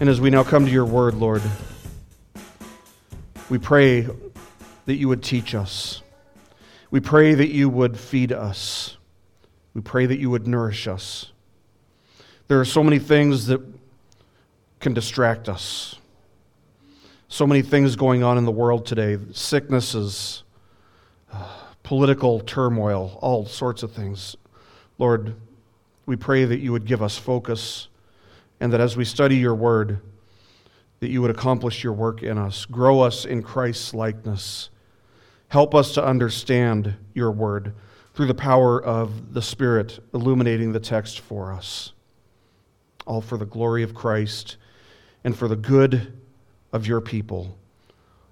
And as we now come to your word, Lord, we pray that you would teach us. We pray that you would feed us. We pray that you would nourish us. There are so many things that can distract us. So many things going on in the world today sicknesses, uh, political turmoil, all sorts of things. Lord, we pray that you would give us focus and that as we study your word, that you would accomplish your work in us, grow us in Christ's likeness. Help us to understand your word through the power of the Spirit illuminating the text for us. All for the glory of Christ and for the good of your people,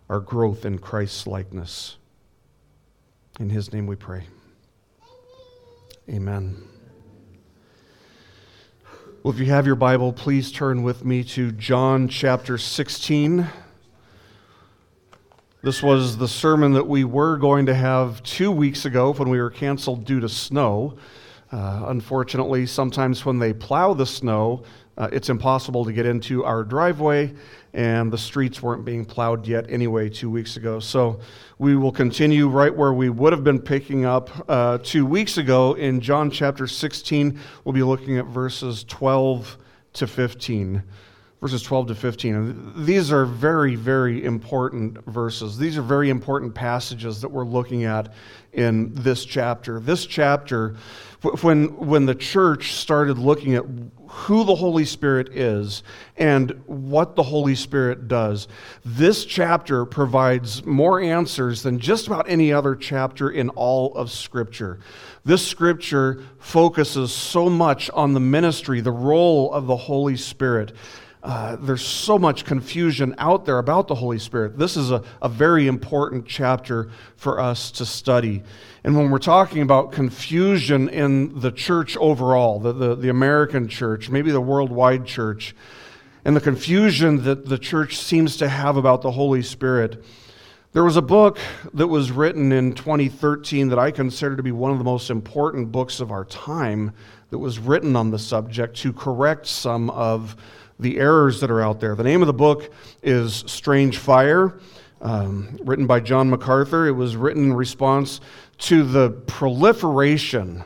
our growth in Christ's likeness. In his name we pray. Amen. Well, if you have your Bible, please turn with me to John chapter 16. This was the sermon that we were going to have two weeks ago when we were canceled due to snow. Uh, unfortunately, sometimes when they plow the snow, uh, it's impossible to get into our driveway, and the streets weren't being plowed yet anyway two weeks ago. So we will continue right where we would have been picking up uh, two weeks ago in John chapter 16. We'll be looking at verses 12 to 15 verses 12 to 15. And these are very, very important verses. These are very important passages that we're looking at in this chapter. This chapter, when, when the church started looking at who the Holy Spirit is and what the Holy Spirit does, this chapter provides more answers than just about any other chapter in all of Scripture. This Scripture focuses so much on the ministry, the role of the Holy Spirit. Uh, there's so much confusion out there about the Holy Spirit. This is a, a very important chapter for us to study. And when we're talking about confusion in the church overall, the, the, the American church, maybe the worldwide church, and the confusion that the church seems to have about the Holy Spirit, there was a book that was written in 2013 that I consider to be one of the most important books of our time that was written on the subject to correct some of the errors that are out there. The name of the book is Strange Fire, um, written by John MacArthur. It was written in response to the proliferation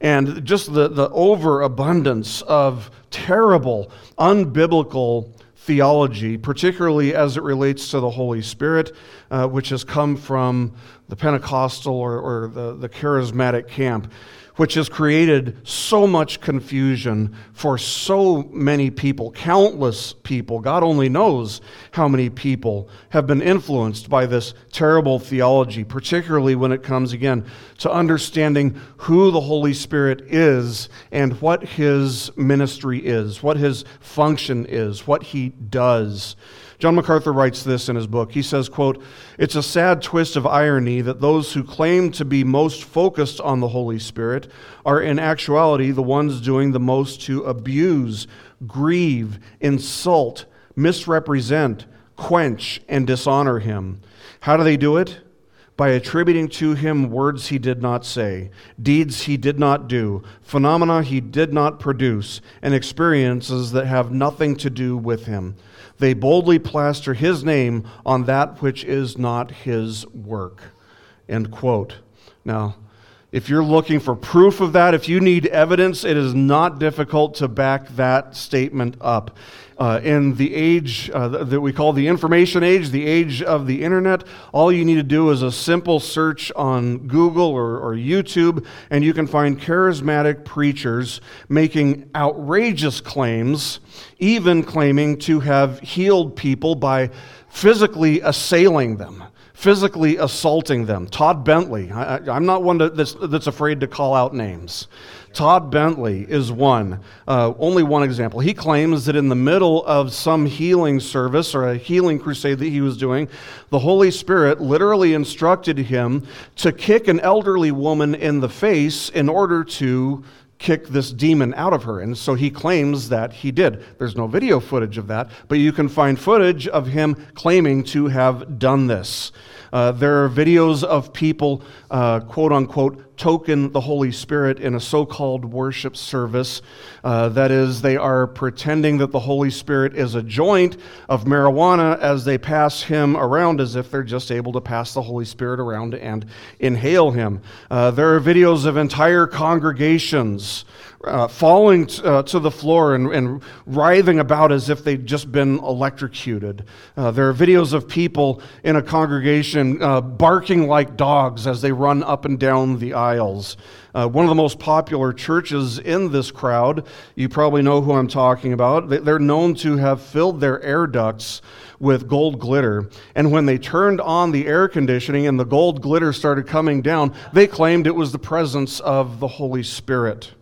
and just the, the overabundance of terrible, unbiblical theology, particularly as it relates to the Holy Spirit, uh, which has come from the Pentecostal or, or the, the charismatic camp which has created so much confusion for so many people, countless people. God only knows how many people have been influenced by this terrible theology, particularly when it comes again to understanding who the Holy Spirit is and what his ministry is, what his function is, what he does. John MacArthur writes this in his book. He says, quote, It's a sad twist of irony that those who claim to be most focused on the Holy Spirit are in actuality the ones doing the most to abuse, grieve, insult, misrepresent, quench, and dishonor him. How do they do it? By attributing to him words he did not say, deeds he did not do, phenomena he did not produce, and experiences that have nothing to do with him they boldly plaster his name on that which is not his work. End quote. Now, if you're looking for proof of that, if you need evidence, it is not difficult to back that statement up. Uh, in the age uh, that we call the information age, the age of the internet, all you need to do is a simple search on Google or, or YouTube, and you can find charismatic preachers making outrageous claims, even claiming to have healed people by physically assailing them physically assaulting them. Todd Bentley, I, am not one to, that's, that's afraid to call out names. Todd Bentley is one, uh, only one example. He claims that in the middle of some healing service or a healing crusade that he was doing, the Holy Spirit literally instructed him to kick an elderly woman in the face in order to kick this demon out of her. And so he claims that he did. There's no video footage of that, but you can find footage of him claiming to have done this. Uh, there are videos of people, uh, quote unquote, token the Holy Spirit in a so called worship service. Uh, that is, they are pretending that the Holy Spirit is a joint of marijuana as they pass him around as if they're just able to pass the Holy Spirit around and inhale him. Uh, there are videos of entire congregations was uh, falling t- uh, to the floor and, and, writhing about as if they'd just been electrocuted. Uh, there are videos of people in a congregation uh, barking like dogs as they run up and down the aisles. Uh, one of the most popular churches in this crowd, you probably know who I'm talking about, they're known to have filled their air ducts with gold glitter. And when they turned on the air conditioning and the gold glitter started coming down, they claimed it was the presence of the Holy Spirit.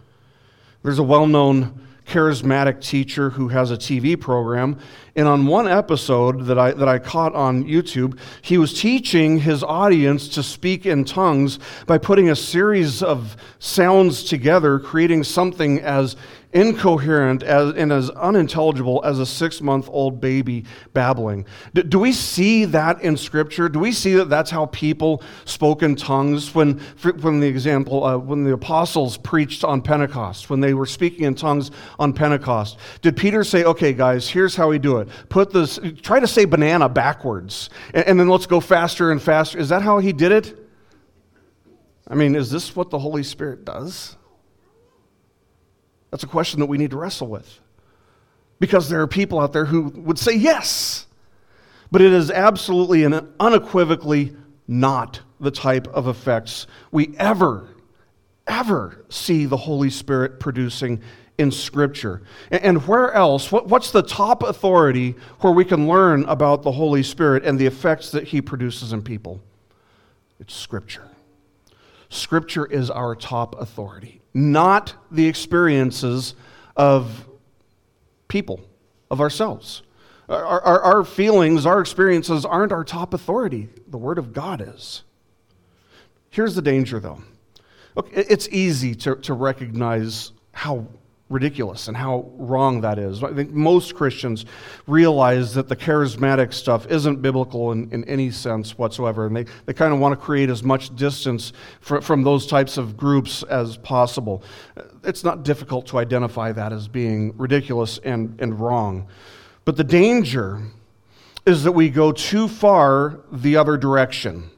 There's a well known charismatic teacher who has a TV program. And on one episode that I, that I caught on YouTube, he was teaching his audience to speak in tongues by putting a series of sounds together, creating something as incoherent as, and as unintelligible as a six month old baby babbling. Do, do, we see that in Scripture? Do we see that that's how people spoke in tongues? When, when the example, uh, when the apostles preached on Pentecost, when they were speaking in tongues on Pentecost, did Peter say, okay, guys, here's how we do it? Put this, try to say banana backwards, and, and then let's go faster and faster. Is that how he did it? I mean, is this what the Holy Spirit does? That's a question that we need to wrestle with. Because there are people out there who would say yes, but it is absolutely and unequivocally not the type of effects we ever, ever see the Holy Spirit producing in Scripture. And where else, what's the top authority where we can learn about the Holy Spirit and the effects that He produces in people? It's Scripture. Scripture is our top authority not the experiences of people, of ourselves. Our, our, our, feelings, our experiences aren't our top authority. The Word of God is. Here's the danger, though. Look, it's easy to, to recognize how ridiculous and how wrong that is. I think most Christians realize that the charismatic stuff isn't biblical in, in any sense whatsoever, and they, they kind of want to create as much distance fr- from those types of groups as possible. It's not difficult to identify that as being ridiculous and, and wrong. But the danger is that we go too far the other direction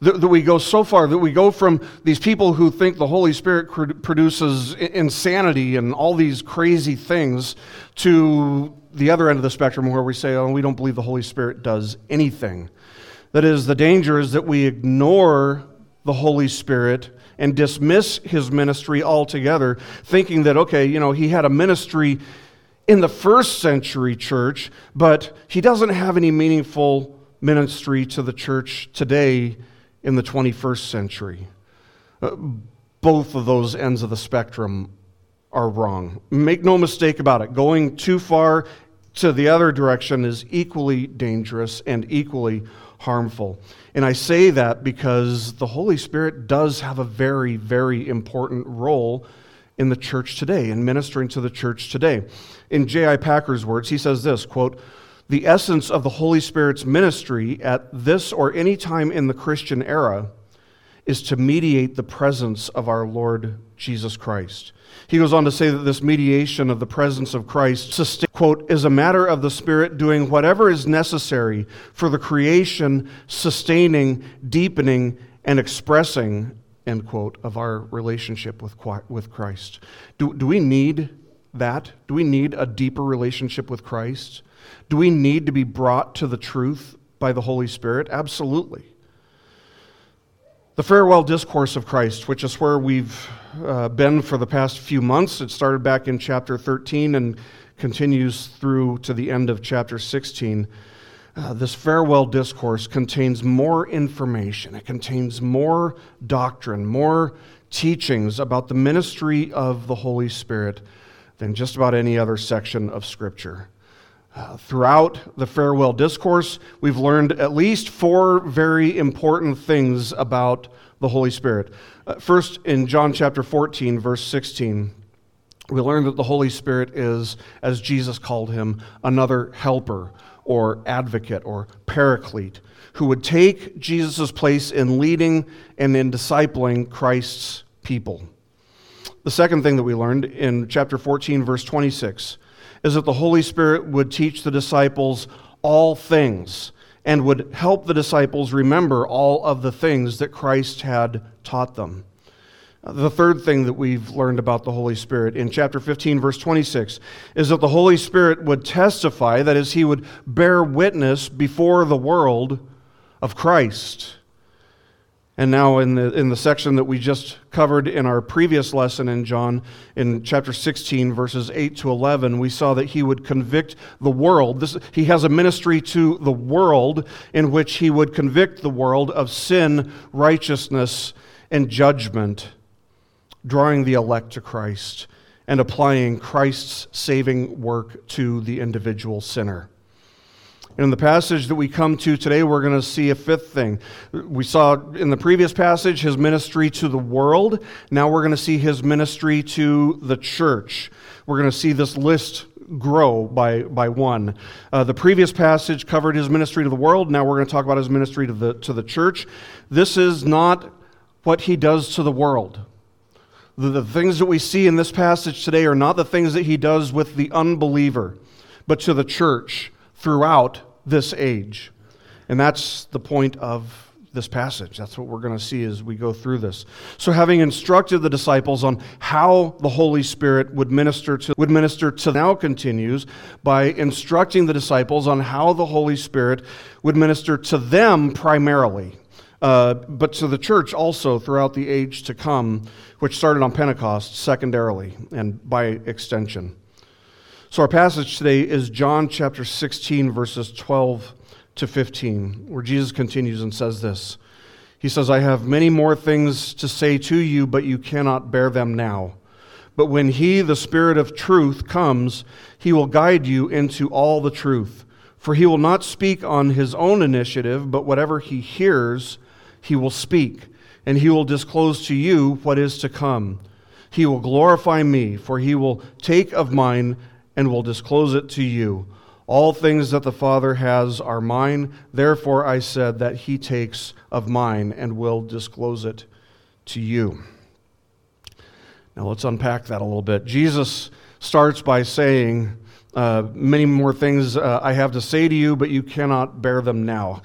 that, that we go so far that we go from these people who think the Holy Spirit produces insanity and all these crazy things to the other end of the spectrum where we say, oh, we don't believe the Holy Spirit does anything. That is, the danger is that we ignore the Holy Spirit and dismiss his ministry altogether, thinking that, okay, you know, he had a ministry in the first century church, but he doesn't have any meaningful ministry to the church today in the 21st century. Uh, both of those ends of the spectrum are wrong. Make no mistake about it. Going too far to the other direction is equally dangerous and equally harmful. And I say that because the Holy Spirit does have a very, very important role in the church today, in ministering to the church today. In J.I. Packer's words, he says this quote, the essence of the Holy Spirit's ministry at this or any time in the Christian era is to mediate the presence of our Lord Jesus Christ. He goes on to say that this mediation of the presence of Christ, quote, is a matter of the Spirit doing whatever is necessary for the creation, sustaining, deepening, and expressing, end quote, of our relationship with, with Christ. Do, do we need that? Do we need a deeper relationship with Christ? Do we need to be brought to the truth by the Holy Spirit? Absolutely. The farewell discourse of Christ, which is where we've uh, been for the past few months, it started back in chapter 13 and continues through to the end of chapter 16. Uh, this farewell discourse contains more information, it contains more doctrine, more teachings about the ministry of the Holy Spirit than just about any other section of Scripture. Throughout the farewell discourse, we've learned at least four very important things about the Holy Spirit. Uh, first, in John chapter 14, verse 16, we learn that the Holy Spirit is, as Jesus called him, another helper or advocate or paraclete who would take Jesus' place in leading and in discipling Christ's people. The second thing that we learned in chapter 14, verse 26, is that the Holy Spirit would teach the disciples all things and would help the disciples remember all of the things that Christ had taught them. The third thing that we've learned about the Holy Spirit in chapter 15, verse 26, is that the Holy Spirit would testify, that is, he would bear witness before the world of Christ. And now, in the, in the section that we just covered in our previous lesson in John, in chapter 16, verses 8 to 11, we saw that he would convict the world. This, he has a ministry to the world in which he would convict the world of sin, righteousness, and judgment, drawing the elect to Christ and applying Christ's saving work to the individual sinner. In the passage that we come to today, we're going to see a fifth thing. We saw in the previous passage his ministry to the world. Now we're going to see his ministry to the church. We're going to see this list grow by, by one. Uh, the previous passage covered his ministry to the world. Now we're going to talk about his ministry to the, to the church. This is not what he does to the world. The, the things that we see in this passage today are not the things that he does with the unbeliever, but to the church throughout this age. And that's the point of this passage. That's what we're going to see as we go through this. So, having instructed the disciples on how the Holy Spirit would minister to, would minister to now continues by instructing the disciples on how the Holy Spirit would minister to them primarily, uh, but to the church also throughout the age to come, which started on Pentecost secondarily and by extension. So, our passage today is John chapter 16, verses 12 to 15, where Jesus continues and says this He says, I have many more things to say to you, but you cannot bear them now. But when He, the Spirit of truth, comes, He will guide you into all the truth. For He will not speak on His own initiative, but whatever He hears, He will speak, and He will disclose to you what is to come. He will glorify me, for He will take of mine and will disclose it to you. All things that the Father has are mine. Therefore, I said that he takes of mine and will disclose it to you. Now, let's unpack that a little bit. Jesus starts by saying, uh, Many more things uh, I have to say to you, but you cannot bear them now.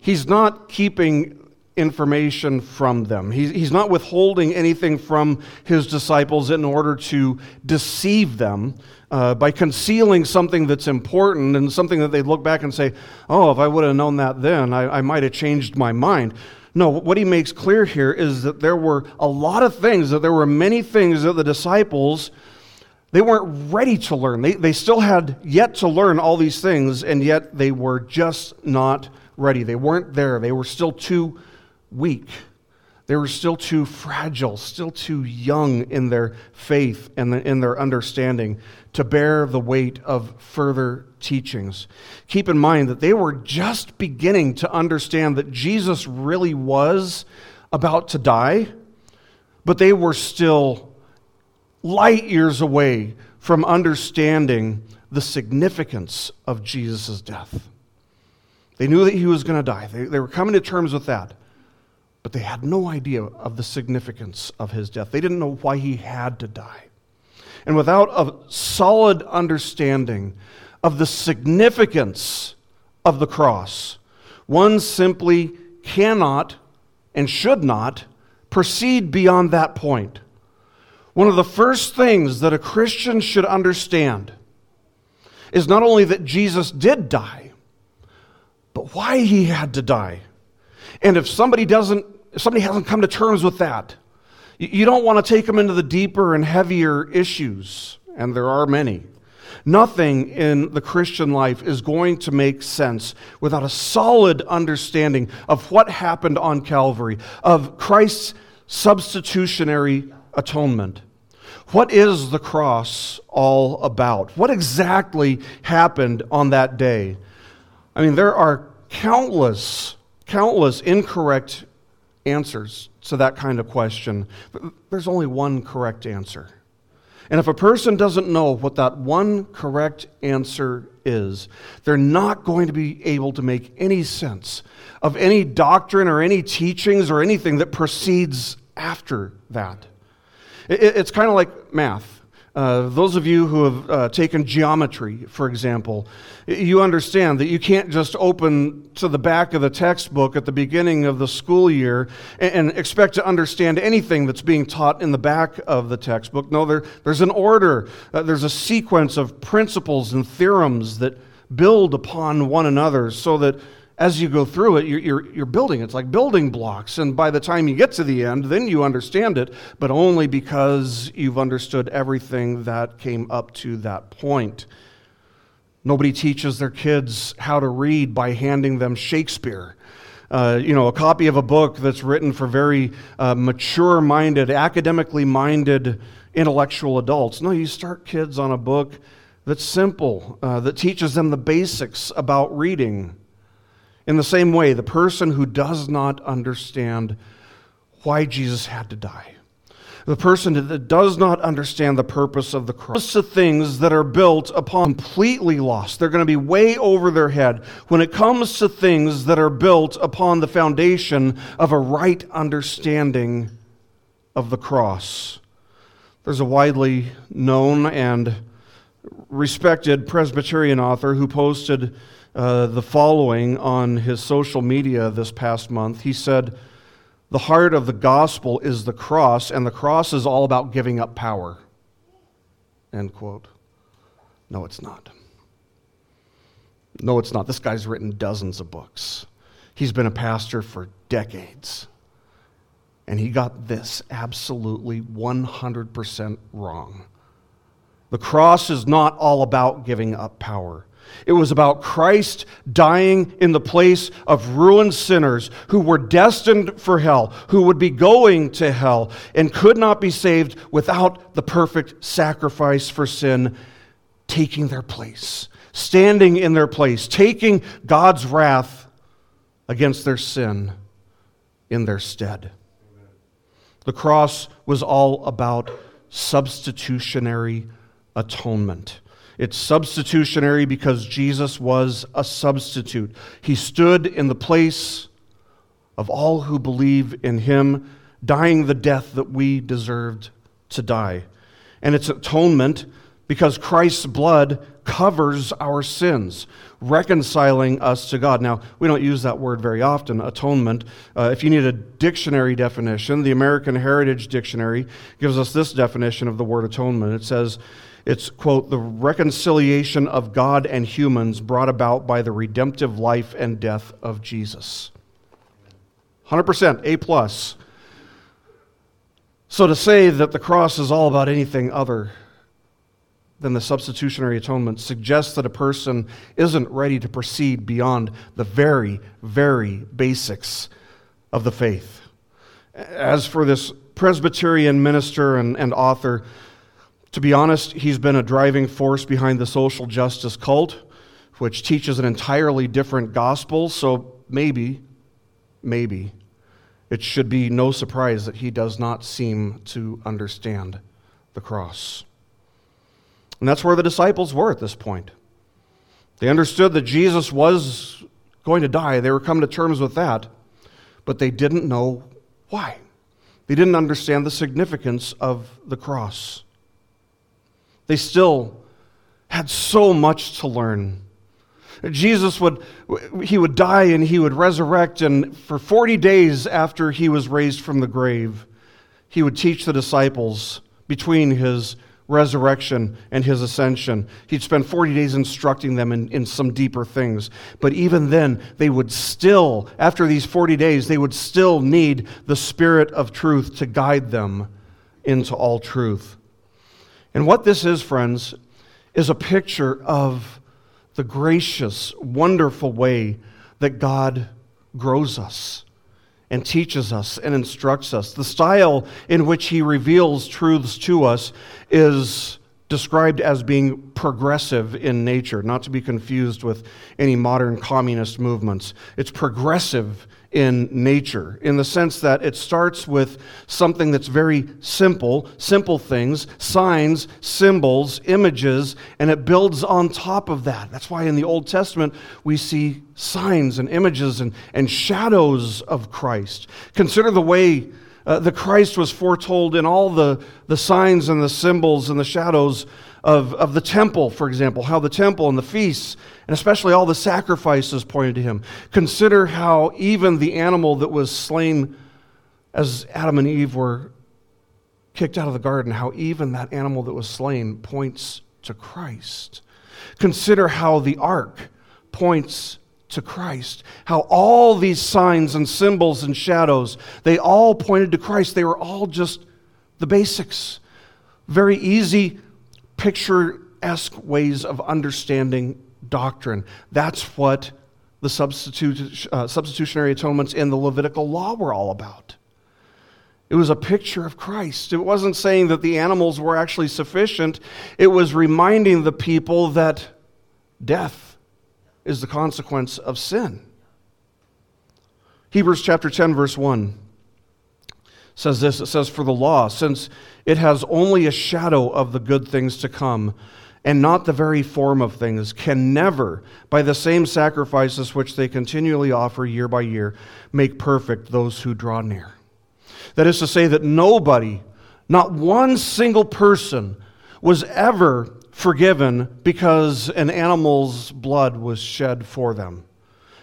He's not keeping information from them. He's, not withholding anything from his disciples in order to deceive them uh, by concealing something that's important and something that they look back and say, oh, if I would have known that then, I, I might have changed my mind. No, what he makes clear here is that there were a lot of things, that there were many things that the disciples, they weren't ready to learn. They, they still had yet to learn all these things, and yet they were just not ready. They weren't there. They were still too weak. They were still too fragile, still too young in their faith and in their understanding to bear the weight of further teachings. Keep in mind that they were just beginning to understand that Jesus really was about to die, but they were still light years away from understanding the significance of Jesus' death. They knew that he was going to die, they, they were coming to terms with that. But they had no idea of the significance of his death. They didn't know why he had to die. And without a solid understanding of the significance of the cross, one simply cannot and should not proceed beyond that point. One of the first things that a Christian should understand is not only that Jesus did die, but why he had to die. And if somebody doesn't, if somebody hasn't come to terms with that, you don't want to take them into the deeper and heavier issues, and there are many. Nothing in the Christian life is going to make sense without a solid understanding of what happened on Calvary, of Christ's substitutionary atonement. What is the cross all about? What exactly happened on that day? I mean, there are countless, countless incorrect answers to that kind of question. But there's only one correct answer. And if a person doesn't know what that one correct answer is, they're not going to be able to make any sense of any doctrine or any teachings or anything that proceeds after that. It's kind of like math. Uh, those of you who have uh, taken geometry, for example, you understand that you can't just open to the back of the textbook at the beginning of the school year and, and expect to understand anything that's being taught in the back of the textbook. No, there, there's an order, uh, there's a sequence of principles and theorems that build upon one another so that as you go through it, you're, you're, you're, building. It's like building blocks. And by the time you get to the end, then you understand it, but only because you've understood everything that came up to that point. Nobody teaches their kids how to read by handing them Shakespeare. Uh, you know, a copy of a book that's written for very uh, mature minded, academically minded intellectual adults. No, you start kids on a book that's simple, uh, that teaches them the basics about reading. In the same way, the person who does not understand why Jesus had to die, the person that does not understand the purpose of the cross, the things that are built upon completely lost. They're going to be way over their head when it comes to things that are built upon the foundation of a right understanding of the cross. There's a widely known and respected Presbyterian author who posted uh, the following on his social media this past month. He said, The heart of the gospel is the cross, and the cross is all about giving up power. End quote. No, it's not. No, it's not. This guy's written dozens of books. He's been a pastor for decades. And he got this absolutely 100% wrong. The cross is not all about giving up power. It was about Christ dying in the place of ruined sinners who were destined for hell, who would be going to hell, and could not be saved without the perfect sacrifice for sin taking their place, standing in their place, taking God's wrath against their sin in their stead. The cross was all about substitutionary atonement. It's substitutionary because Jesus was a substitute. He stood in the place of all who believe in him, dying the death that we deserved to die. And it's atonement because Christ's blood covers our sins, reconciling us to God. Now, we don't use that word very often, atonement. Uh, if you need a dictionary definition, the American Heritage Dictionary gives us this definition of the word atonement. It says, it's, quote, the reconciliation of God and humans brought about by the redemptive life and death of Jesus. 100%, A plus. So to say that the cross is all about anything other than the substitutionary atonement suggests that a person isn't ready to proceed beyond the very, very basics of the faith. As for this Presbyterian minister and, and author, to be honest, he's been a driving force behind the social justice cult, which teaches an entirely different gospel. So maybe, maybe, it should be no surprise that he does not seem to understand the cross. And that's where the disciples were at this point. They understood that Jesus was going to die, they were coming to terms with that, but they didn't know why. They didn't understand the significance of the cross. They still had so much to learn. Jesus would he would die and he would resurrect and for 40 days after he was raised from the grave he would teach the disciples between his resurrection and his ascension. He'd spend 40 days instructing them in, in some deeper things. But even then, they would still, after these 40 days, they would still need the Spirit of truth to guide them into all truth. And what this is, friends, is a picture of the gracious, wonderful way that God grows us and teaches us and instructs us. The style in which He reveals truths to us is described as being progressive in nature, not to be confused with any modern communist movements. It's progressive in nature in the sense that it starts with something that's very simple, simple things, signs, symbols, images, and it builds on top of that. That's why in the Old Testament we see signs and images and, and shadows of Christ. Consider the way uh, the Christ was foretold in all the, the signs and the symbols and the shadows of, of the temple, for example, how the temple and the feasts, and especially all the sacrifices pointed to him. Consider how even the animal that was slain as Adam and Eve were kicked out of the garden, how even that animal that was slain points to Christ. Consider how the ark points to Christ. How all these signs and symbols and shadows, they all pointed to Christ. They were all just the basics. Very easy, picture esque ways of understanding doctrine. That's what the substitute, uh, substitutionary atonements in the Levitical law were all about. It was a picture of Christ. It wasn't saying that the animals were actually sufficient, it was reminding the people that death is the consequence of sin. Hebrews chapter 10, verse 1 says this it says, For the law, since it has only a shadow of the good things to come, and not the very form of things, can never, by the same sacrifices which they continually offer year by year, make perfect those who draw near. That is to say, that nobody, not one single person, was ever forgiven because an animal's blood was shed for them.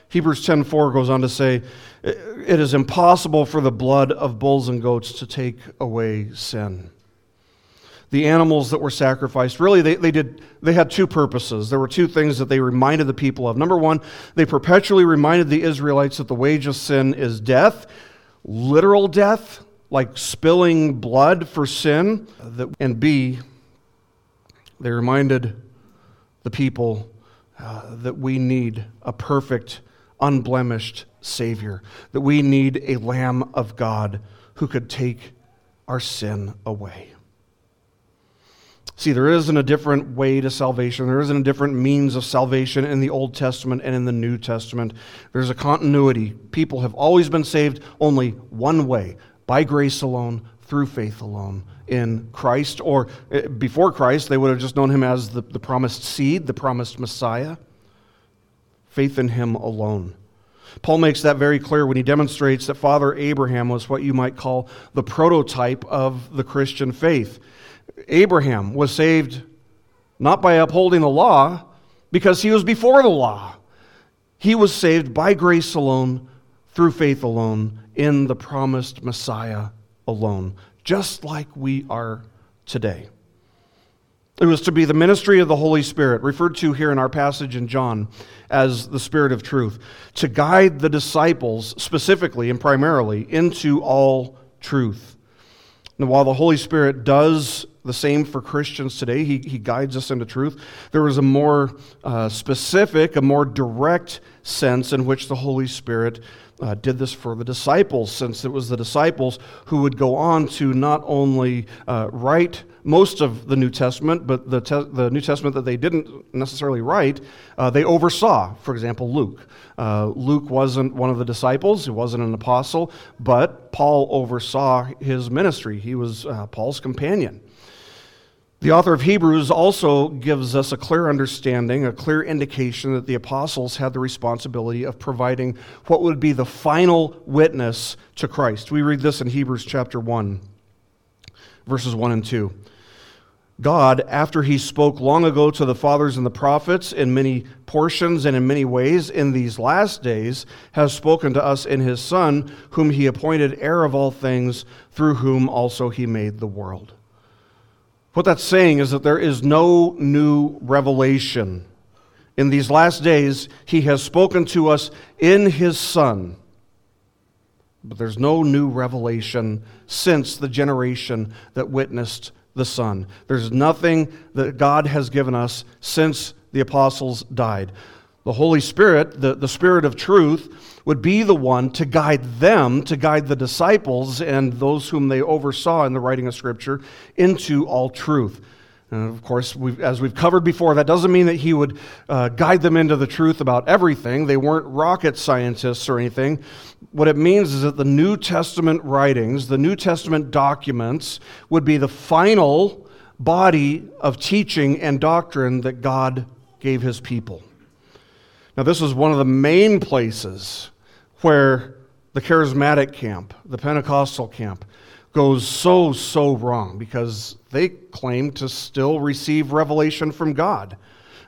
Hebrews 10:4 goes on to say, "It is impossible for the blood of bulls and goats to take away sin." The animals that were sacrificed, really, they, they, did, they had two purposes. There were two things that they reminded the people of. Number one, they perpetually reminded the Israelites that the wage of sin is death, literal death, like spilling blood for sin. And B, they reminded the people uh, that we need a perfect, unblemished Savior, that we need a Lamb of God who could take our sin away. See, there isn't a different way to salvation. There isn't a different means of salvation in the Old Testament and in the New Testament. There's a continuity. People have always been saved only one way by grace alone, through faith alone in Christ, or eh, before Christ, they would have just known him as the, the promised seed, the promised Messiah. Faith in him alone. Paul makes that very clear when he demonstrates that Father Abraham was what you might call the prototype of the Christian faith. Abraham was saved not by upholding the law, because he was before the law. He was saved by grace alone, through faith alone, in the promised Messiah alone just like we are today. It was to be the ministry of the Holy Spirit, referred to here in our passage in John as the Spirit of truth, to guide the disciples specifically and primarily into all truth. And while the Holy Spirit does the same for Christians today, He, he guides us into truth, there is a more uh, specific, a more direct sense in which the Holy Spirit uh, did this for the disciples, since it was the disciples who would go on to not only uh, write most of the New Testament, but the, te- the New Testament that they didn't necessarily write, uh, they oversaw. For example, Luke. Uh, Luke wasn't one of the disciples, he wasn't an apostle, but Paul oversaw his ministry. He was uh, Paul's companion. The author of Hebrews also gives us a clear understanding, a clear indication that the apostles had the responsibility of providing what would be the final witness to Christ. We read this in Hebrews chapter 1, verses 1 and 2. God, after he spoke long ago to the fathers and the prophets in many portions and in many ways, in these last days, has spoken to us in his Son, whom he appointed heir of all things, through whom also he made the world. What that's saying is that there is no new revelation. In these last days, He has spoken to us in His Son. But there's no new revelation since the generation that witnessed the Son. There's nothing that God has given us since the apostles died. The Holy Spirit, the, the Spirit of truth, would be the one to guide them, to guide the disciples and those whom they oversaw in the writing of Scripture into all truth. And of course, we've, as we've covered before, that doesn't mean that he would uh, guide them into the truth about everything. They weren't rocket scientists or anything. What it means is that the New Testament writings, the New Testament documents, would be the final body of teaching and doctrine that God gave his people. Now, this is one of the main places where the charismatic camp, the Pentecostal camp, goes so, so wrong because they claim to still receive revelation from God.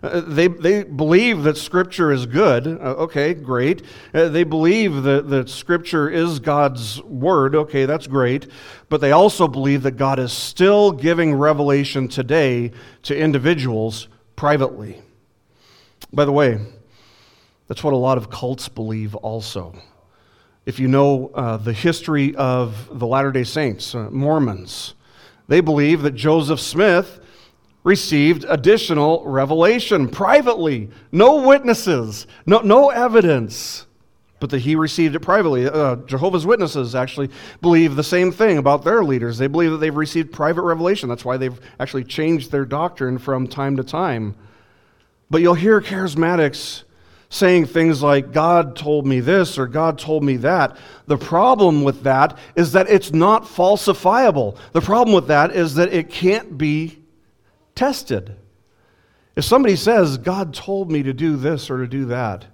Uh, they, they believe that Scripture is good. Uh, okay, great. Uh, they believe that, that Scripture is God's Word. Okay, that's great. But they also believe that God is still giving revelation today to individuals privately. By the way, that's what a lot of cults believe also. If you know uh, the history of the Latter day Saints, uh, Mormons, they believe that Joseph Smith received additional revelation privately. No witnesses, no, no evidence, but that he received it privately. Uh, Jehovah's Witnesses actually believe the same thing about their leaders. They believe that they've received private revelation. That's why they've actually changed their doctrine from time to time. But you'll hear charismatics saying things like, God told me this or God told me that. The problem with that is that it's not falsifiable. The problem with that is that it can't be tested. If somebody says, God told me to do this or to do that,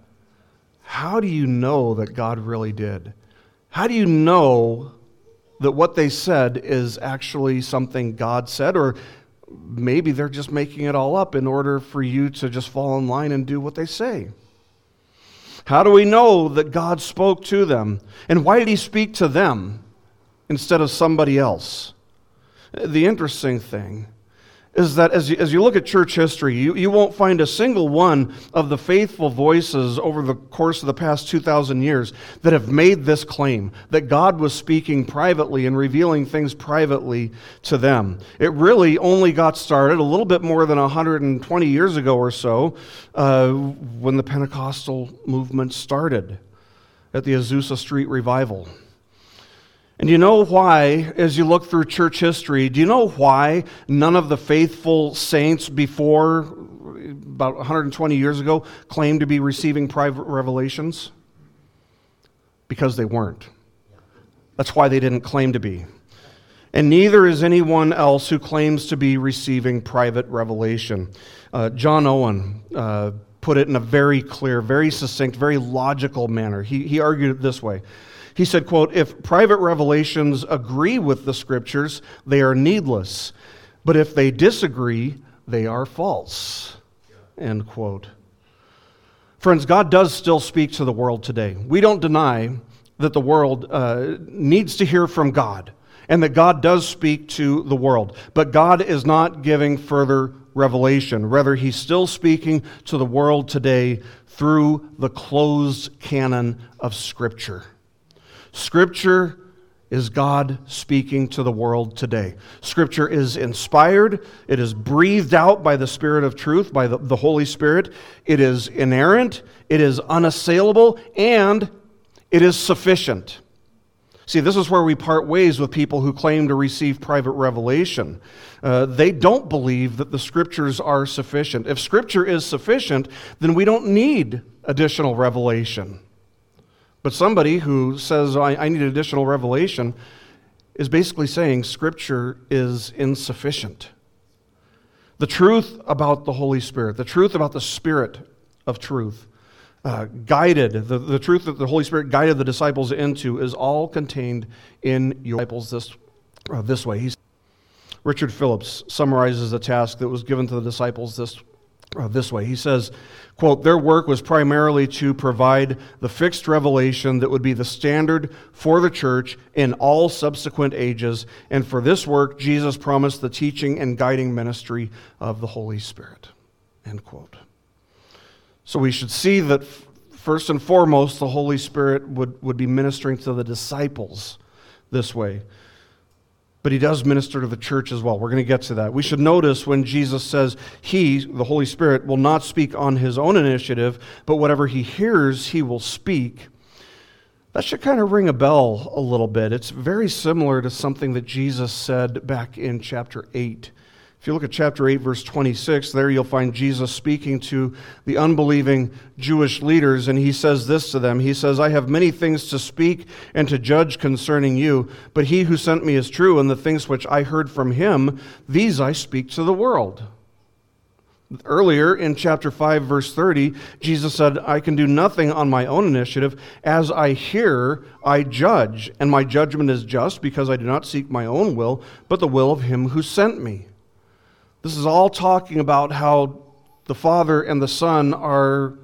how do you know that God really did? How do you know that what they said is actually something God said? Or maybe they're just making it all up in order for you to just fall in line and do what they say. How do we know that God spoke to them? And why did he speak to them instead of somebody else? The interesting thing is that as you, as you look at church history, you, you won't find a single one of the faithful voices over the course of the past 2,000 years that have made this claim that God was speaking privately and revealing things privately to them. It really only got started a little bit more than 120 years ago or so uh, when the Pentecostal movement started at the Azusa Street Revival. And you know why, as you look through church history, do you know why none of the faithful saints before about 120 years ago claimed to be receiving private revelations? Because they weren't. That's why they didn't claim to be. And neither is anyone else who claims to be receiving private revelation. Uh, John Owen uh, put it in a very clear, very succinct, very logical manner. He, he argued it this way he said, quote, if private revelations agree with the scriptures, they are needless. But if they disagree, they are false. End quote. Friends, God does still speak to the world today. We don't deny that the world uh, needs to hear from God and that God does speak to the world. But God is not giving further revelation. Rather, He's still speaking to the world today through the closed canon of Scripture. Scripture is God speaking to the world today. Scripture is inspired, it is breathed out by the Spirit of truth, by the, the Holy Spirit. It is inerrant, it is unassailable, and it is sufficient. See, this is where we part ways with people who claim to receive private revelation. Uh, they don't believe that the scriptures are sufficient. If scripture is sufficient, then we don't need additional revelation. But somebody who says, I, I need additional revelation, is basically saying Scripture is insufficient. The truth about the Holy Spirit, the truth about the Spirit of truth, uh, guided, the, the truth that the Holy Spirit guided the disciples into is all contained in your disciples this, uh, this way. He's, Richard Phillips summarizes the task that was given to the disciples this, uh, this way. He says, quote, their work was primarily to provide the fixed revelation that would be the standard for the church in all subsequent ages. And for this work, Jesus promised the teaching and guiding ministry of the Holy Spirit, end quote. So we should see that first and foremost, the Holy Spirit would, would be ministering to the disciples this way but he does minister to the church as well. We're going to get to that. We should notice when Jesus says he, the Holy Spirit, will not speak on his own initiative, but whatever he hears, he will speak. That should kind of ring a bell a little bit. It's very similar to something that Jesus said back in chapter 8. If you look at chapter 8, verse 26, there you'll find Jesus speaking to the unbelieving Jewish leaders, and he says this to them He says, I have many things to speak and to judge concerning you, but he who sent me is true, and the things which I heard from him, these I speak to the world. Earlier in chapter 5, verse 30, Jesus said, I can do nothing on my own initiative. As I hear, I judge, and my judgment is just because I do not seek my own will, but the will of him who sent me. This is all talking about how the Father and the Son are,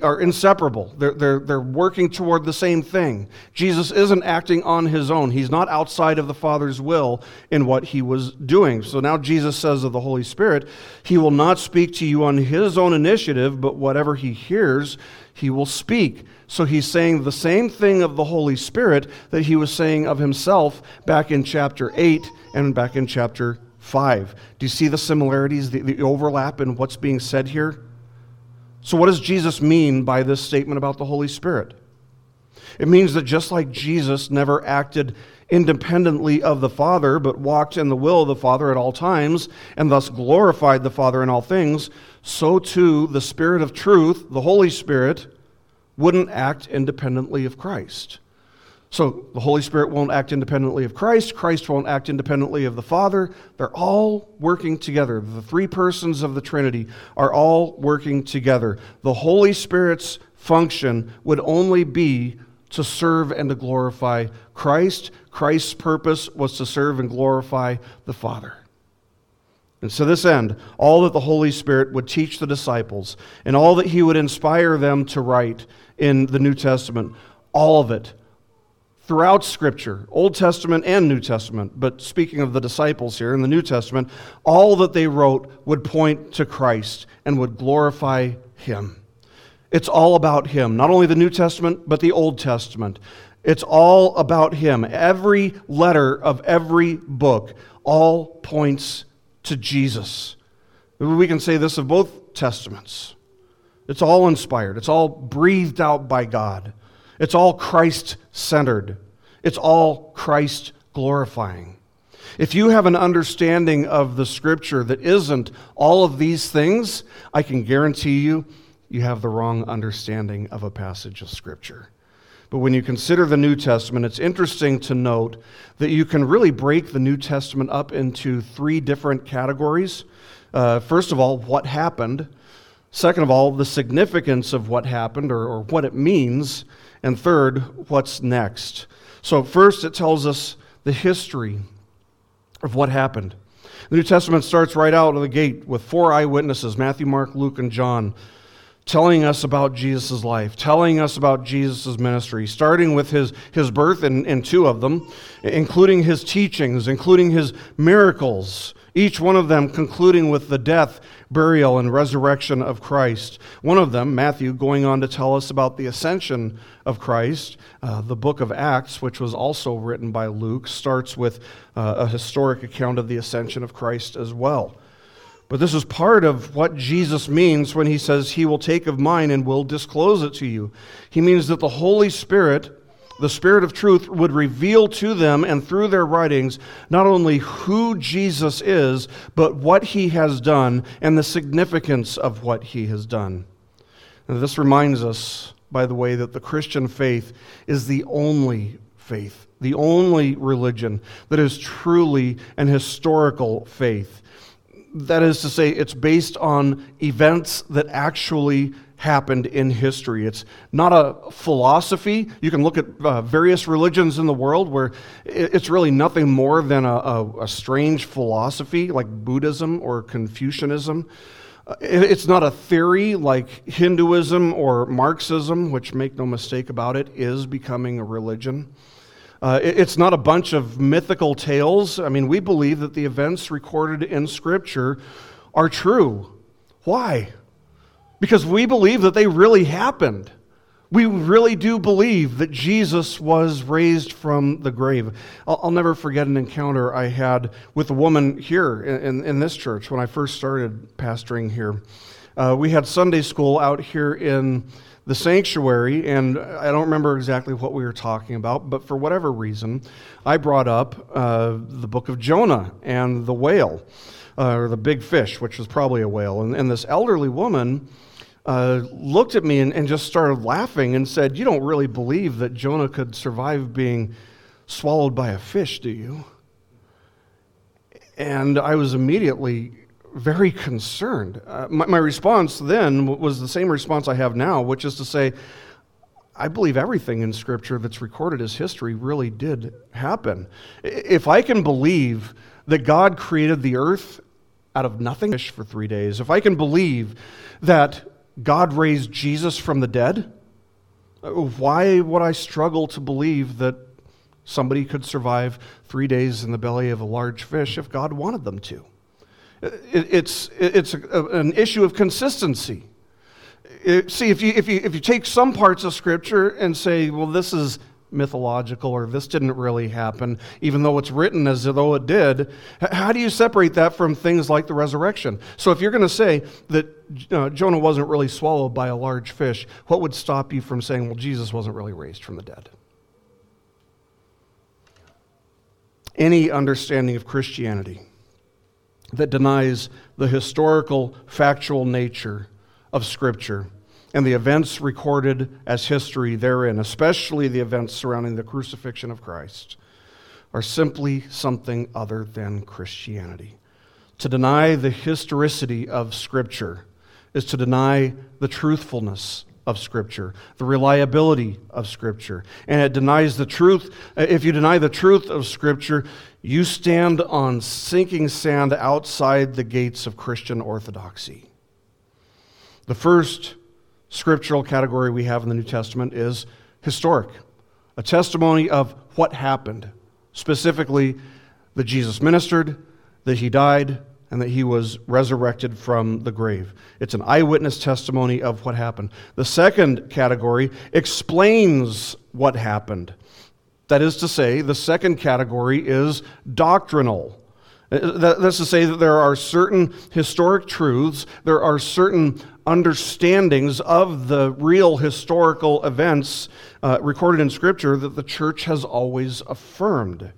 are inseparable. They're, they're, they're working toward the same thing. Jesus isn't acting on his own, he's not outside of the Father's will in what he was doing. So now Jesus says of the Holy Spirit, He will not speak to you on His own initiative, but whatever He hears, He will speak. So he's saying the same thing of the Holy Spirit that he was saying of himself back in chapter 8 and back in chapter 5. Do you see the similarities, the, the overlap in what's being said here? So, what does Jesus mean by this statement about the Holy Spirit? It means that just like Jesus never acted independently of the Father, but walked in the will of the Father at all times, and thus glorified the Father in all things, so too the Spirit of truth, the Holy Spirit, wouldn't act independently of Christ. So the Holy Spirit won't act independently of Christ. Christ won't act independently of the Father. They're all working together. The three persons of the Trinity are all working together. The Holy Spirit's function would only be to serve and to glorify Christ. Christ's purpose was to serve and glorify the Father. And to this end, all that the Holy Spirit would teach the disciples and all that he would inspire them to write in the New Testament, all of it throughout Scripture, Old Testament and New Testament, but speaking of the disciples here in the New Testament, all that they wrote would point to Christ and would glorify Him. It's all about Him, not only the New Testament, but the Old Testament. It's all about Him. Every letter of every book all points to Jesus. We can say this of both Testaments. It's all inspired, it's all breathed out by God. It's all Christ centered, it's all Christ glorifying. If you have an understanding of the scripture that isn't all of these things, I can guarantee you, you have the wrong understanding of a passage of scripture. But when you consider the New Testament, it's interesting to note that you can really break the New Testament up into three different categories. Uh, first of all, what happened. Second of all, the significance of what happened or, or what it means. And third, what's next? So, first, it tells us the history of what happened. The New Testament starts right out of the gate with four eyewitnesses Matthew, Mark, Luke, and John telling us about Jesus' life, telling us about Jesus' ministry, starting with his, his birth in, in two of them, including his teachings, including his miracles, each one of them concluding with the death, burial, and resurrection of Christ. One of them, Matthew, going on to tell us about the ascension of Christ. Uh, the book of Acts, which was also written by Luke, starts with uh, a historic account of the ascension of Christ as well. But this is part of what Jesus means when he says, He will take of mine and will disclose it to you. He means that the Holy Spirit the Spirit of truth would reveal to them and through their writings not only who Jesus is, but what he has done and the significance of what he has done. This reminds us, by the way, that the Christian faith is the only faith, the only religion that is truly an historical faith. That is to say, it's based on events that actually happened in history. It's not a philosophy. You can look at uh, various religions in the world where it's really nothing more than a, a, a strange philosophy like Buddhism or Confucianism. Uh, it's not a theory like Hinduism or Marxism, which, make no mistake about it, is becoming a religion. Uh, it's not a bunch of mythical tales. I mean, we believe that the events recorded in Scripture are true. Why? Because we believe that they really happened. We really do believe that Jesus was raised from the grave. I'll, I'll never forget an encounter I had with a woman here in, in, in this church when I first started pastoring here. Uh, we had Sunday school out here in the sanctuary, and I don't remember exactly what we were talking about, but for whatever reason, I brought up uh, the book of Jonah and the whale, uh, or the big fish, which was probably a whale. And, and this elderly woman uh, looked at me and, and just started laughing and said, You don't really believe that Jonah could survive being swallowed by a fish, do you? And I was immediately very concerned. Uh, my, my response then was the same response I have now, which is to say, I believe everything in Scripture that's recorded as history really did happen. If I can believe that God created the earth out of nothing for three days, if I can believe that God raised Jesus from the dead, uh, why would I struggle to believe that somebody could survive three days in the belly of a large fish if God wanted them to? Uh, it's, it's an issue of consistency. Uh, see, if you, if, you, if you take some parts of Scripture and say, well, this is mythological or this didn't really happen, even though it's written as though it did, how do you separate that from things like the resurrection? So if you're going to say that uh, Jonah wasn't really swallowed by a large fish, what would stop you from saying, well, Jesus wasn't really raised from the dead? Any understanding of Christianity that denies the historical, factual nature of Scripture and the events recorded as history therein, especially the events surrounding the crucifixion of Christ, are simply something other than Christianity. To deny the historicity of Scripture is to deny the truthfulness of Scripture, the reliability of Scripture. And it denies the truth. If you deny the truth of Scripture, you stand on sinking sand outside the gates of Christian orthodoxy. The first scriptural category we have in the New Testament is historic, a testimony of what happened, specifically that Jesus ministered, that he died, and that he was resurrected from the grave. It's an eyewitness testimony of what happened. The second category explains what happened. That is to say, the second category is doctrinal. Uh, that's to say that there are certain historic truths, there are certain understandings of the real historical events uh, recorded in Scripture that the church has always affirmed.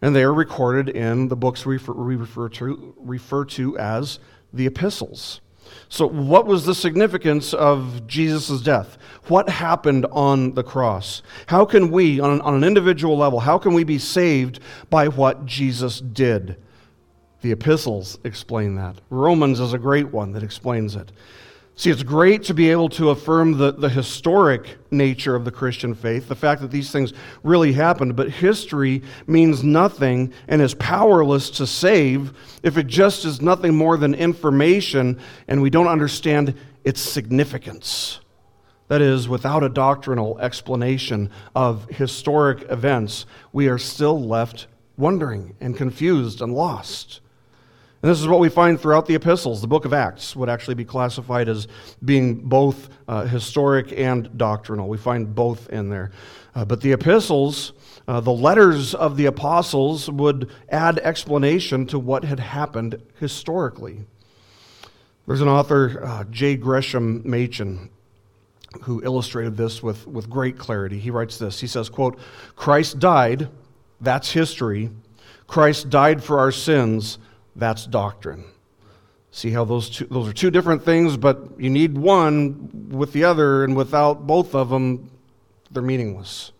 And they are recorded in the books we refer, to, refer to as the epistles. So, what was the significance of Jesus' death? What happened on the cross? How can we, on an, on an individual level, how can we be saved by what Jesus did? The epistles explain that. Romans is a great one that explains it. See, it's great to be able to affirm the, the historic nature of the Christian faith, the fact that these things really happened, but history means nothing and is powerless to save if it just is nothing more than information and we don't understand its significance. That is, without a doctrinal explanation of historic events, we are still left wondering and confused and lost. And this is what we find throughout the epistles. The book of Acts would actually be classified as being both uh, historic and doctrinal. We find both in there. Uh, but the epistles, uh, the letters of the apostles, would add explanation to what had happened historically. There's an author, uh, J. Gresham Machen, who illustrated this with, with great clarity. He writes this He says, quote, Christ died, that's history. Christ died for our sins that's doctrine. See how those two, those are two different things, but you need one with the other, and without both of them, they're meaningless.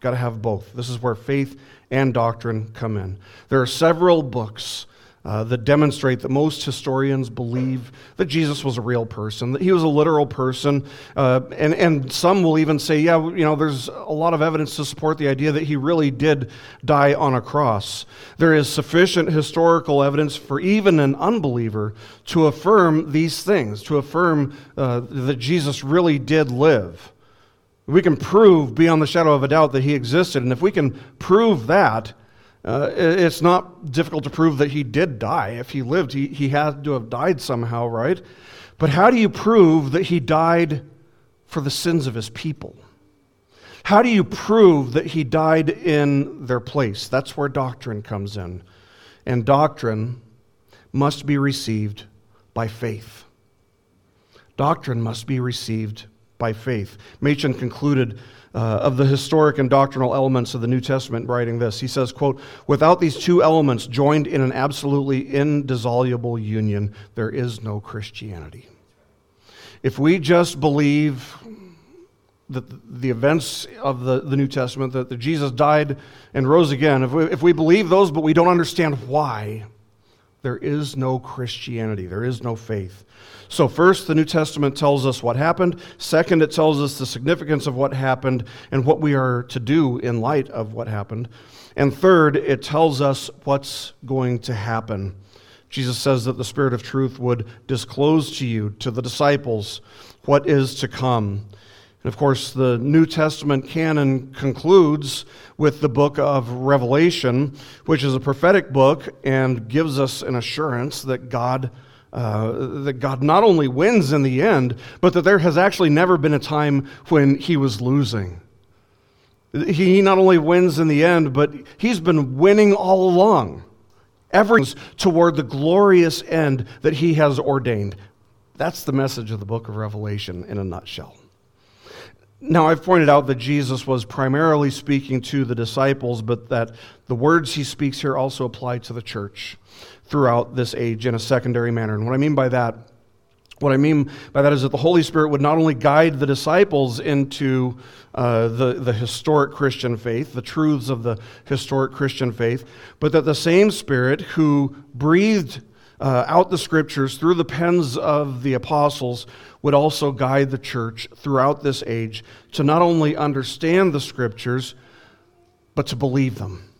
Got to have both. This is where faith and doctrine come in. There are several books uh, that demonstrate that most historians believe that Jesus was a real person, that he was a literal person. Uh, and, and some will even say, yeah, you know, there's a lot of evidence to support the idea that he really did die on a cross. There is sufficient historical evidence for even an unbeliever to affirm these things, to affirm uh, that Jesus really did live. We can prove beyond the shadow of a doubt that he existed. And if we can prove that, uh, it's not difficult to prove that he did die. If he lived, he, he had to have died somehow, right? But how do you prove that he died for the sins of his people? How do you prove that he died in their place? That's where doctrine comes in. And doctrine must be received by faith. Doctrine must be received by faith. Machen concluded uh, of the historic and doctrinal elements of the New Testament writing this. He says, quote, without these two elements joined in an absolutely indissoluble union, there is no Christianity. If we just believe that the events of the, the New Testament, that, Jesus died and rose again, if we, if we believe those but we don't understand why, there is no Christianity, there is no faith. So, first, the New Testament tells us what happened. Second, it tells us the significance of what happened and what we are to do in light of what happened. And third, it tells us what's going to happen. Jesus says that the Spirit of truth would disclose to you, to the disciples, what is to come. And of course, the New Testament canon concludes with the book of Revelation, which is a prophetic book and gives us an assurance that God. Uh, that God not only wins in the end, but that there has actually never been a time when he was losing. He not only wins in the end, but he's been winning all along. Everything's toward the glorious end that he has ordained. That's the message of the book of Revelation in a nutshell. Now, I've pointed out that Jesus was primarily speaking to the disciples, but that the words he speaks here also apply to the church throughout this age in a secondary manner. And what I mean by that, what I mean by that is that the Holy Spirit would not only guide the disciples into uh, the, the historic Christian faith, the truths of the historic Christian faith, but that the same Spirit who breathed uh, out the scriptures through the pens of the apostles would also guide the church throughout this age to not only understand the scriptures, but to believe them.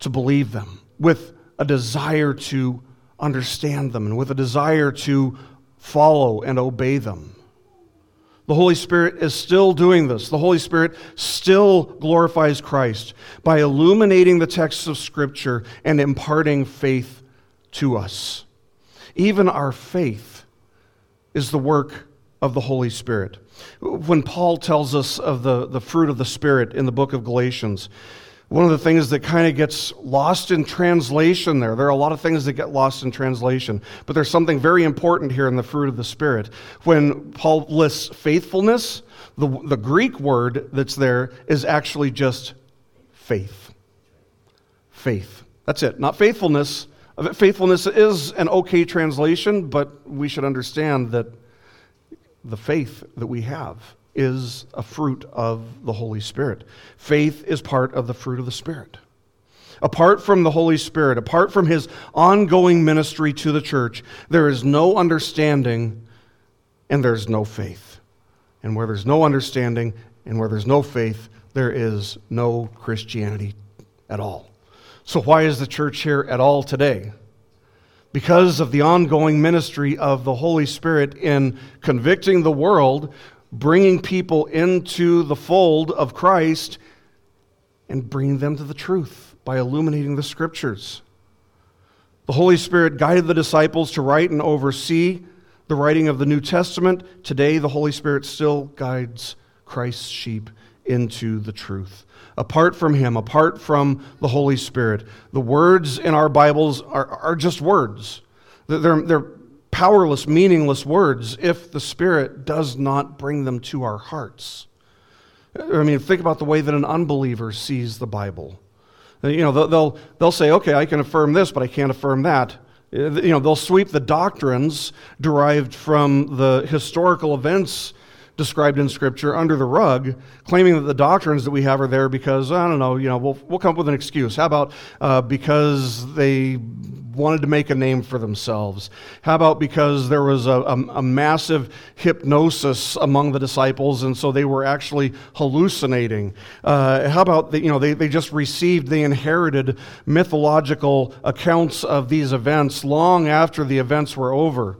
To believe them with a desire to understand them and with a desire to follow and obey them. The Holy Spirit is still doing this. The Holy Spirit still glorifies Christ by illuminating the texts of Scripture and imparting faith to us. Even our faith is the work of the Holy Spirit. When Paul tells us of the, the fruit of the Spirit in the book of Galatians, one of the things that kind of gets lost in translation there, there are a lot of things that get lost in translation, but there's something very important here in the fruit of the Spirit. When Paul lists faithfulness, the, the Greek word that's there is actually just faith. Faith. That's it. Not faithfulness, Uh, faithfulness is an okay translation, but we should understand that the faith that we have is a fruit of the Holy Spirit. Faith is part of the fruit of the Spirit. Apart from the Holy Spirit, apart from his ongoing ministry to the church, there is no understanding and there's no faith. And where there's no understanding and where there's no faith, there is no Christianity at all. So, why is the church here at all today? Because of the ongoing ministry of the Holy Spirit in convicting the world, bringing people into the fold of Christ, and bringing them to the truth by illuminating the scriptures. The Holy Spirit guided the disciples to write and oversee the writing of the New Testament. Today, the Holy Spirit still guides Christ's sheep into the truth apart from Him, apart from the Holy Spirit. The words in our Bibles are, are just words. They're, they're powerless, meaningless words if the Spirit does not bring them to our hearts. I mean, think about the way that an unbeliever sees the Bible. You know, they'll, they'll say, okay, I can affirm this, but I can't affirm that. You know, they'll sweep the doctrines derived from the historical events described in Scripture under the rug, claiming that the doctrines that we have are there because, I don't know, you know, we'll, we'll come up with an excuse. How about uh, because they wanted to make a name for themselves? How about because there was a, a, a, massive hypnosis among the disciples and so they were actually hallucinating? Uh, how about, the, you know, they, they just received, they inherited mythological accounts of these events long after the events were over?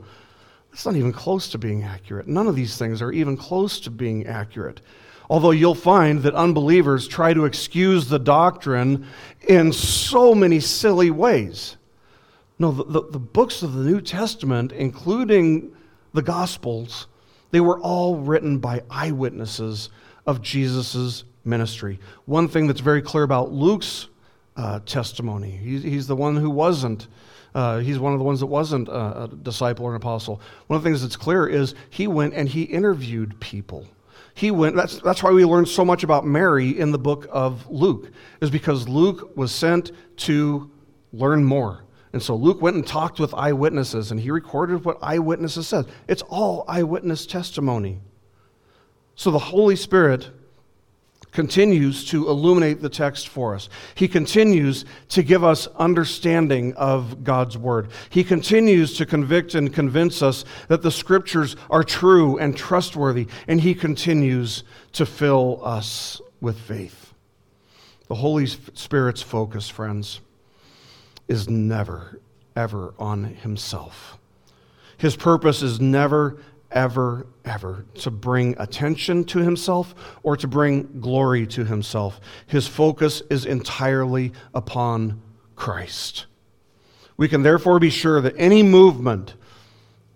It's not even close to being accurate. None of these things are even close to being accurate. Although you'll find that unbelievers try to excuse the doctrine in so many silly ways. No, the, the, the books of the New Testament, including the Gospels, they were all written by eyewitnesses of Jesus' ministry. One thing that's very clear about Luke's uh, testimony. He's, he's the one who wasn't. Uh, he's one of the ones that wasn't a, a disciple or an apostle. One of the things that's clear is he went and he interviewed people. He went, that's, that's why we learn so much about Mary in the book of Luke, is because Luke was sent to learn more. And so Luke went and talked with eyewitnesses and he recorded what eyewitnesses said. It's all eyewitness testimony. So the Holy Spirit continues to illuminate the text for us. He continues to give us understanding of God's Word. He continues to convict and convince us that the Scriptures are true and trustworthy, and He continues to fill us with faith. The Holy Spirit's focus, friends, is never, ever on Himself. His purpose is never ever, ever to bring attention to himself or to bring glory to himself. His focus is entirely upon Christ. We can therefore be sure that any movement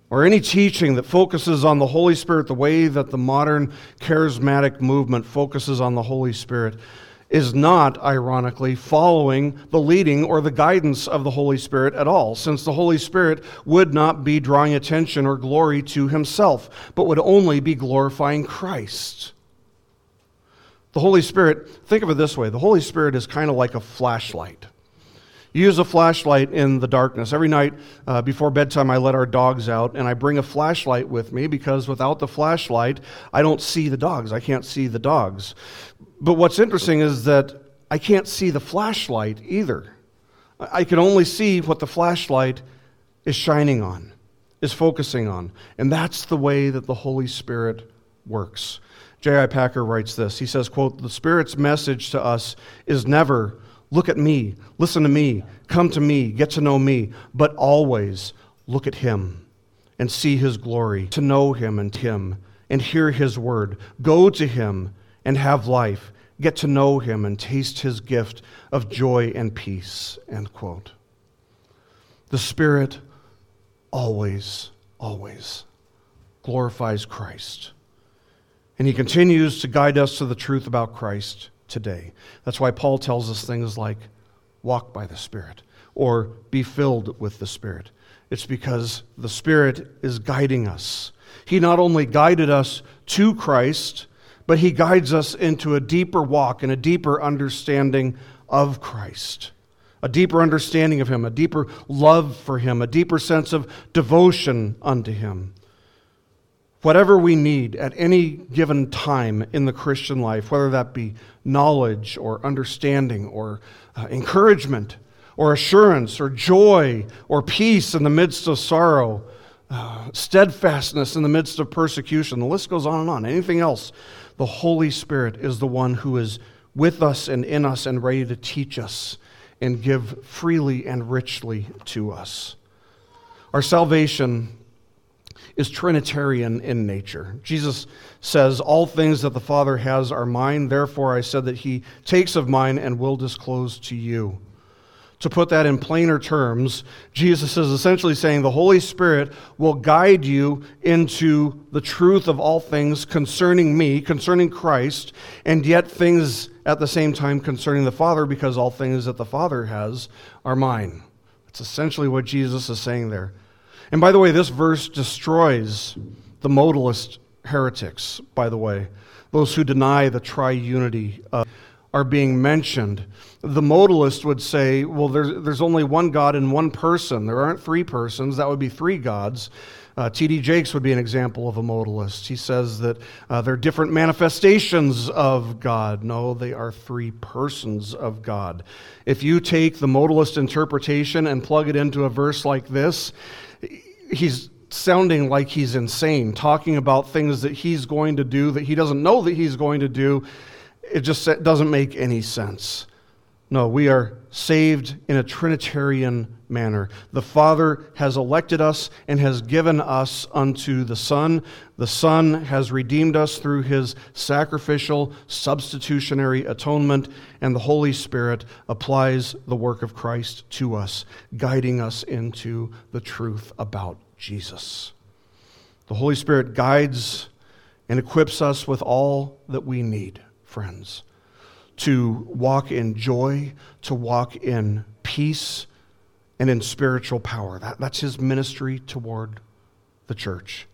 or any teaching that focuses on the Holy Spirit the way that the modern charismatic movement focuses on the Holy Spirit is not, ironically, following the leading or the guidance of the Holy Spirit at all, since the Holy Spirit would not be drawing attention or glory to himself, but would only be glorifying Christ. The Holy Spirit, think of it this way the Holy Spirit is kind of like a flashlight. You use a flashlight in the darkness. Every night uh, before bedtime, I let our dogs out, and I bring a flashlight with me because without the flashlight, I don't see the dogs. I can't see the dogs. But what's interesting is that I can't see the flashlight either. I can only see what the flashlight is shining on, is focusing on. And that's the way that the Holy Spirit works. J.I. Packer writes this. He says, quote, "The Spirit's message to us is never Look at me, listen to me, come to me, get to know me, but always look at him and see his glory, to know him and him and hear his word. Go to him and have life. Get to know him and taste his gift of joy and peace. End quote. The Spirit always, always glorifies Christ. And he continues to guide us to the truth about Christ today. That's why Paul tells us things like walk by the Spirit or be filled with the Spirit. It's because the Spirit is guiding us. He not only guided us to Christ, but He guides us into a deeper walk and a deeper understanding of Christ. A deeper understanding of Him, a deeper love for Him, a deeper sense of devotion unto Him whatever we need at any given time in the Christian life, whether that be knowledge or understanding or uh, encouragement or assurance or joy or peace in the midst of sorrow, uh, steadfastness in the midst of persecution. The list goes on and on. Anything else, the Holy Spirit is the one who is with us and in us and ready to teach us and give freely and richly to us. Our salvation is Trinitarian in nature. Jesus says, All things that the Father has are mine, therefore I said that he takes of mine and will disclose to you. To put that in plainer terms, Jesus is essentially saying the Holy Spirit will guide you into the truth of all things concerning me, concerning Christ, and yet things at the same time concerning the Father, because all things that the Father has are mine. That's essentially what Jesus is saying there. And by the way, this verse destroys the modalist heretics, by the way. Those who deny the triunity uh, are being mentioned. The modalist would say, well, there's, there's only one God in one person. There aren't three persons. That would be three gods. Uh, T.D. Jakes would be an example of a modalist. He says that uh, they're different manifestations of God. No, they are three persons of God. If you take the modalist interpretation and plug it into a verse like this, he's sounding like he's insane, talking about things that he's going to do that he doesn't know that he's going to do. It just doesn't make any sense. No, we are saved in a Trinitarian manner. The Father has elected us and has given us unto the Son. The Son has redeemed us through his sacrificial, substitutionary atonement, and the Holy Spirit applies the work of Christ to us, guiding us into the truth about Jesus. The Holy Spirit guides and equips us with all that we need, friends to walk in joy, to walk in peace, and in spiritual power. That, that's his ministry toward the church.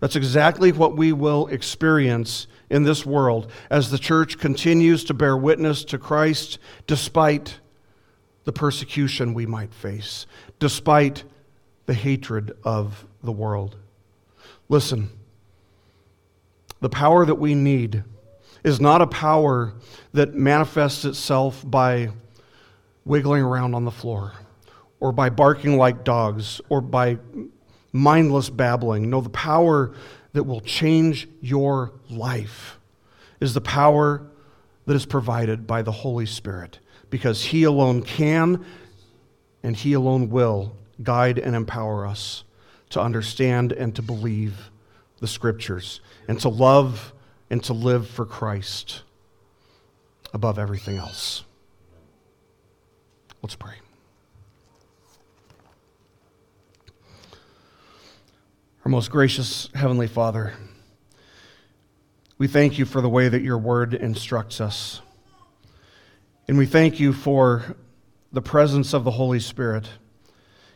That's exactly what we will experience in this world as the church continues to bear witness to Christ despite the persecution we might face, despite the hatred of the world. Listen, the power that we need is not a power that manifests itself by wiggling around on the floor or by barking like dogs or by mindless babbling. No, the power that will change your life is the power that is provided by the Holy Spirit because He alone can and He alone will guide and empower us to understand and to believe the Scriptures and to love and to live for Christ above everything else. Let's pray. Our most gracious Heavenly Father, we thank you for the way that your word instructs us. And we thank you for the presence of the Holy Spirit,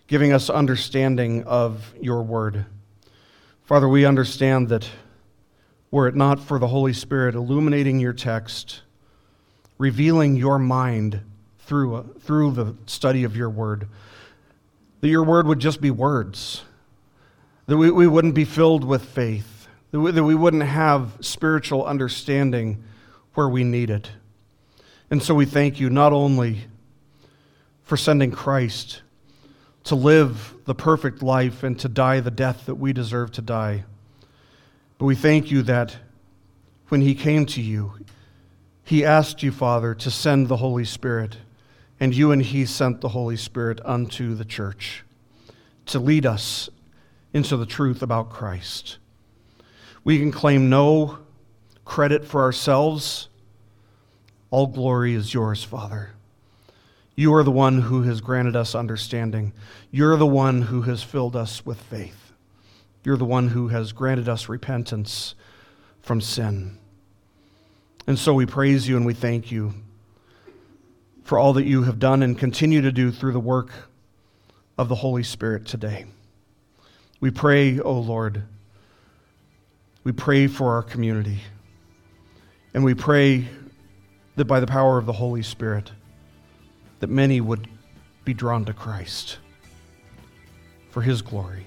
giving us understanding of your word. Father, we understand that were it not for the Holy Spirit illuminating your text, revealing your mind through, uh, through the study of your word, that your word would just be words that we, we wouldn't be filled with faith, that we, that we wouldn't have spiritual understanding where we need it. And so we thank you not only for sending Christ to live the perfect life and to die the death that we deserve to die, but we thank you that when he came to you, he asked you, Father, to send the Holy Spirit, and you and he sent the Holy Spirit unto the church to lead us into the truth about Christ. We can claim no credit for ourselves. All glory is yours, Father. You are the one who has granted us understanding. You're the one who has filled us with faith. You're the one who has granted us repentance from sin. And so we praise you and we thank you for all that you have done and continue to do through the work of the Holy Spirit today. We pray, O oh Lord, we pray for our community. And we pray that by the power of the Holy Spirit, that many would be drawn to Christ for his glory.